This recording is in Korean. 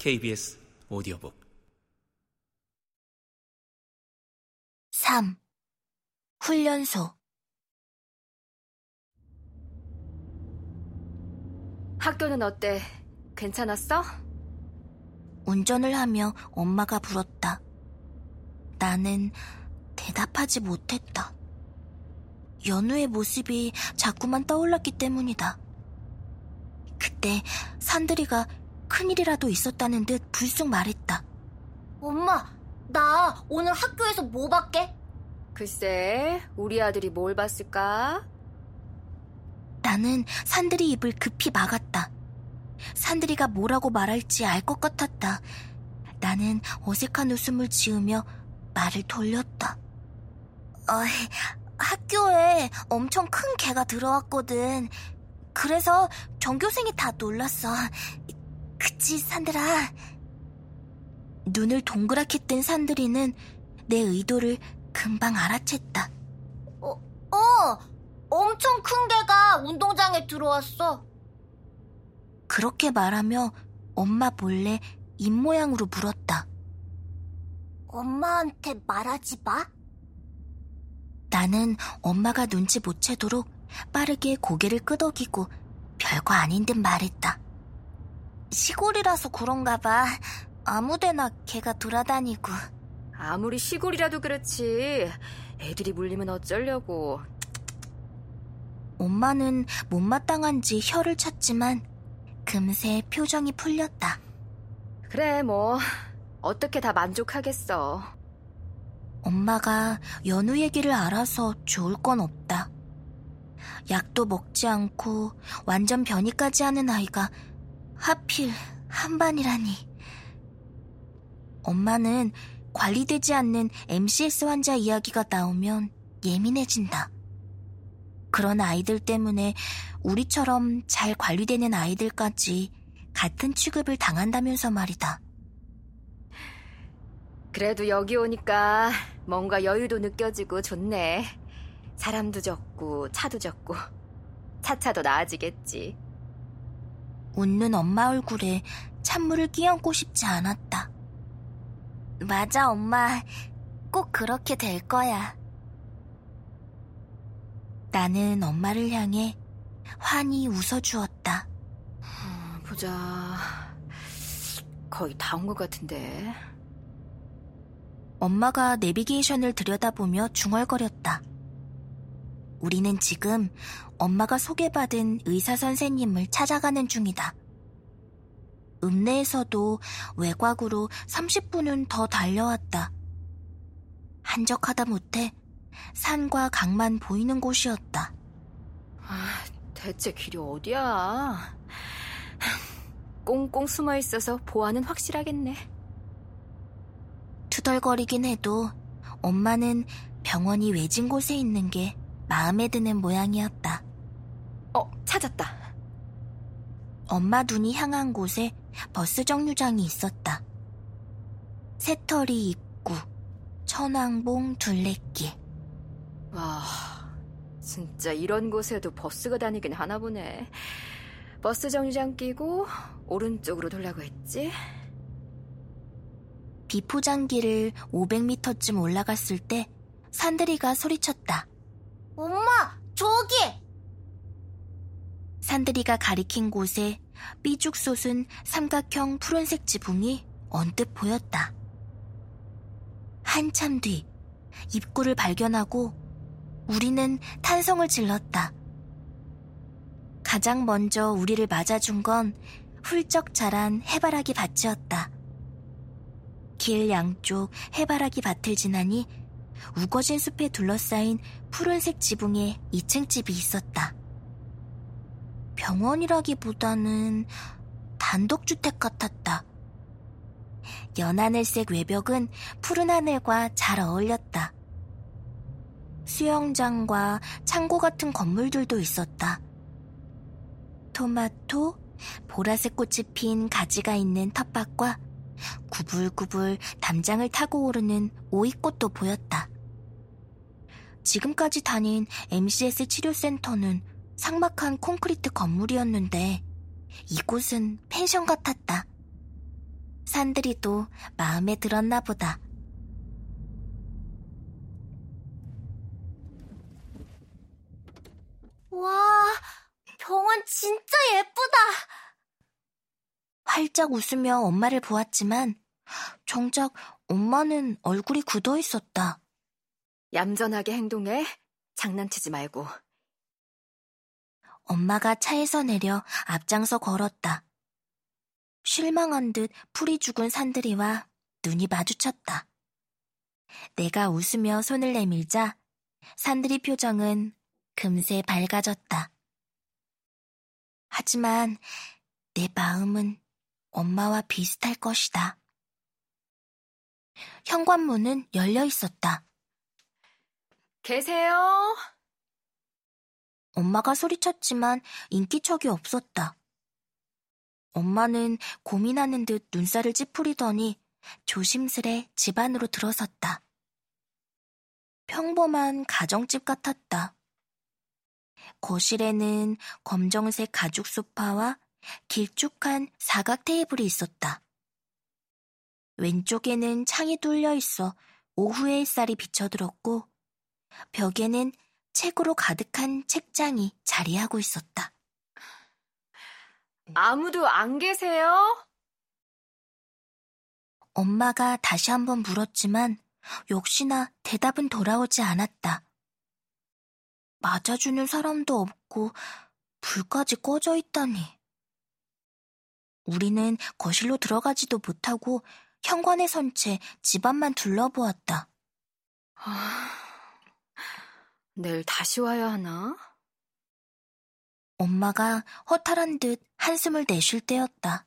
KBS 오디오북 3. 훈련소 학교는 어때? 괜찮았어? 운전을 하며 엄마가 불었다. 나는 대답하지 못했다. 연우의 모습이 자꾸만 떠올랐기 때문이다. 그때 산들이가 큰일이라도 있었다는 듯 불쑥 말했다. 엄마, 나 오늘 학교에서 뭐 받게? 글쎄, 우리 아들이 뭘 봤을까? 나는 산들이 입을 급히 막았다. 산들이가 뭐라고 말할지 알 것 같았다. 나는 어색한 웃음을 지으며 말을 돌렸다. 어, 학교에 엄청 큰 개가 들어왔거든. 그래서 전교생이 다 놀랐어. 그치, 산들아? 눈을 동그랗게 뜬 산들이는 내 의도를 금방 알아챘다. 어, 어, 엄청 큰 개가 운동장에 들어왔어. 그렇게 말하며 엄마 몰래 입모양으로 물었다. 엄마한테 말하지 마? 나는 엄마가 눈치 못 채도록 빠르게 고개를 끄덕이고 별거 아닌 듯 말했다. 시골이라서 그런가 봐. 아무데나 개가 돌아다니고. 아무리 시골이라도 그렇지. 애들이 물리면 어쩌려고. 엄마는 못마땅한지 혀를 찼지만 금세 표정이 풀렸다. 그래, 뭐. 어떻게 다 만족하겠어. 엄마가 연우 얘기를 알아서 좋을 건 없다. 약도 먹지 않고 완전 변이까지 하는 아이가 하필 한반이라니. 엄마는 관리되지 않는 MCS 환자 이야기가 나오면 예민해진다. 그런 아이들 때문에 우리처럼 잘 관리되는 아이들까지 같은 취급을 당한다면서 말이다. 그래도 여기 오니까 뭔가 여유도 느껴지고 좋네. 사람도 적고 차도 적고 차차도 나아지겠지. 웃는 엄마 얼굴에 찬물을 끼얹고 싶지 않았다. 맞아, 엄마. 꼭 그렇게 될 거야. 나는 엄마를 향해 환히 웃어주었다. 음, 보자. 거의 다 온 것 같은데. 엄마가 내비게이션을 들여다보며 중얼거렸다. 우리는 지금 엄마가 소개받은 의사 선생님을 찾아가는 중이다. 읍내에서도 외곽으로 30분은 더 달려왔다. 한적하다 못해 산과 강만 보이는 곳이었다. 아, 대체 길이 어디야? 꽁꽁 숨어 있어서 보안은 확실하겠네. 투덜거리긴 해도 엄마는 병원이 외진 곳에 있는 게 마음에 드는 모양이었다. 어, 찾았다. 엄마 눈이 향한 곳에 버스 정류장이 있었다. 새털이 입구, 천왕봉 둘레길. 와, 진짜 이런 곳에도 버스가 다니긴 하나 보네. 버스 정류장 끼고 오른쪽으로 돌라고 했지? 비포장길을 500m쯤 올라갔을 때 산들이가 소리쳤다. 엄마, 저기! 산들이가 가리킨 곳에 삐죽 솟은 삼각형 푸른색 지붕이 언뜻 보였다. 한참 뒤 입구를 발견하고 우리는 탄성을 질렀다. 가장 먼저 우리를 맞아준 건 훌쩍 자란 해바라기 밭이었다. 길 양쪽 해바라기 밭을 지나니 우거진 숲에 둘러싸인 푸른색 지붕에 2층 집이 있었다. 병원이라기보다는 단독주택 같았다. 연하늘색 외벽은 푸른 하늘과 잘 어울렸다. 수영장과 창고 같은 건물들도 있었다. 토마토, 보라색 꽃이 핀 가지가 있는 텃밭과 구불구불 담장을 타고 오르는 오이꽃도 보였다. 지금까지 다닌 MCS 치료센터는 삭막한 콘크리트 건물이었는데 이곳은 펜션 같았다. 산들이도 마음에 들었나 보다. 와, 병원 진짜 예쁘다. 활짝 웃으며 엄마를 보았지만 정작 엄마는 얼굴이 굳어 있었다. 얌전하게 행동해. 장난치지 말고. 엄마가 차에서 내려 앞장서 걸었다. 실망한 듯 풀이 죽은 산들이와 눈이 마주쳤다. 내가 웃으며 손을 내밀자 산들이 표정은 금세 밝아졌다. 하지만 내 마음은 엄마와 비슷할 것이다. 현관문은 열려 있었다. 계세요? 엄마가 소리쳤지만 인기척이 없었다. 엄마는 고민하는 듯 눈살을 찌푸리더니 조심스레 집 안으로 들어섰다. 평범한 가정집 같았다. 거실에는 검정색 가죽 소파와 길쭉한 사각 테이블이 있었다. 왼쪽에는 창이 뚫려 있어 오후의 햇살이 비쳐들었고 벽에는 책으로 가득한 책장이 자리하고 있었다. 아무도 안 계세요? 엄마가 다시 한번 물었지만 역시나 대답은 돌아오지 않았다. 맞아주는 사람도 없고 불까지 꺼져 있다니. 우리는 거실로 들어가지도 못하고 현관에 선 채 집안만 둘러보았다. 아, 내일 다시 와야 하나? 엄마가 허탈한 듯 한숨을 내쉴 때였다.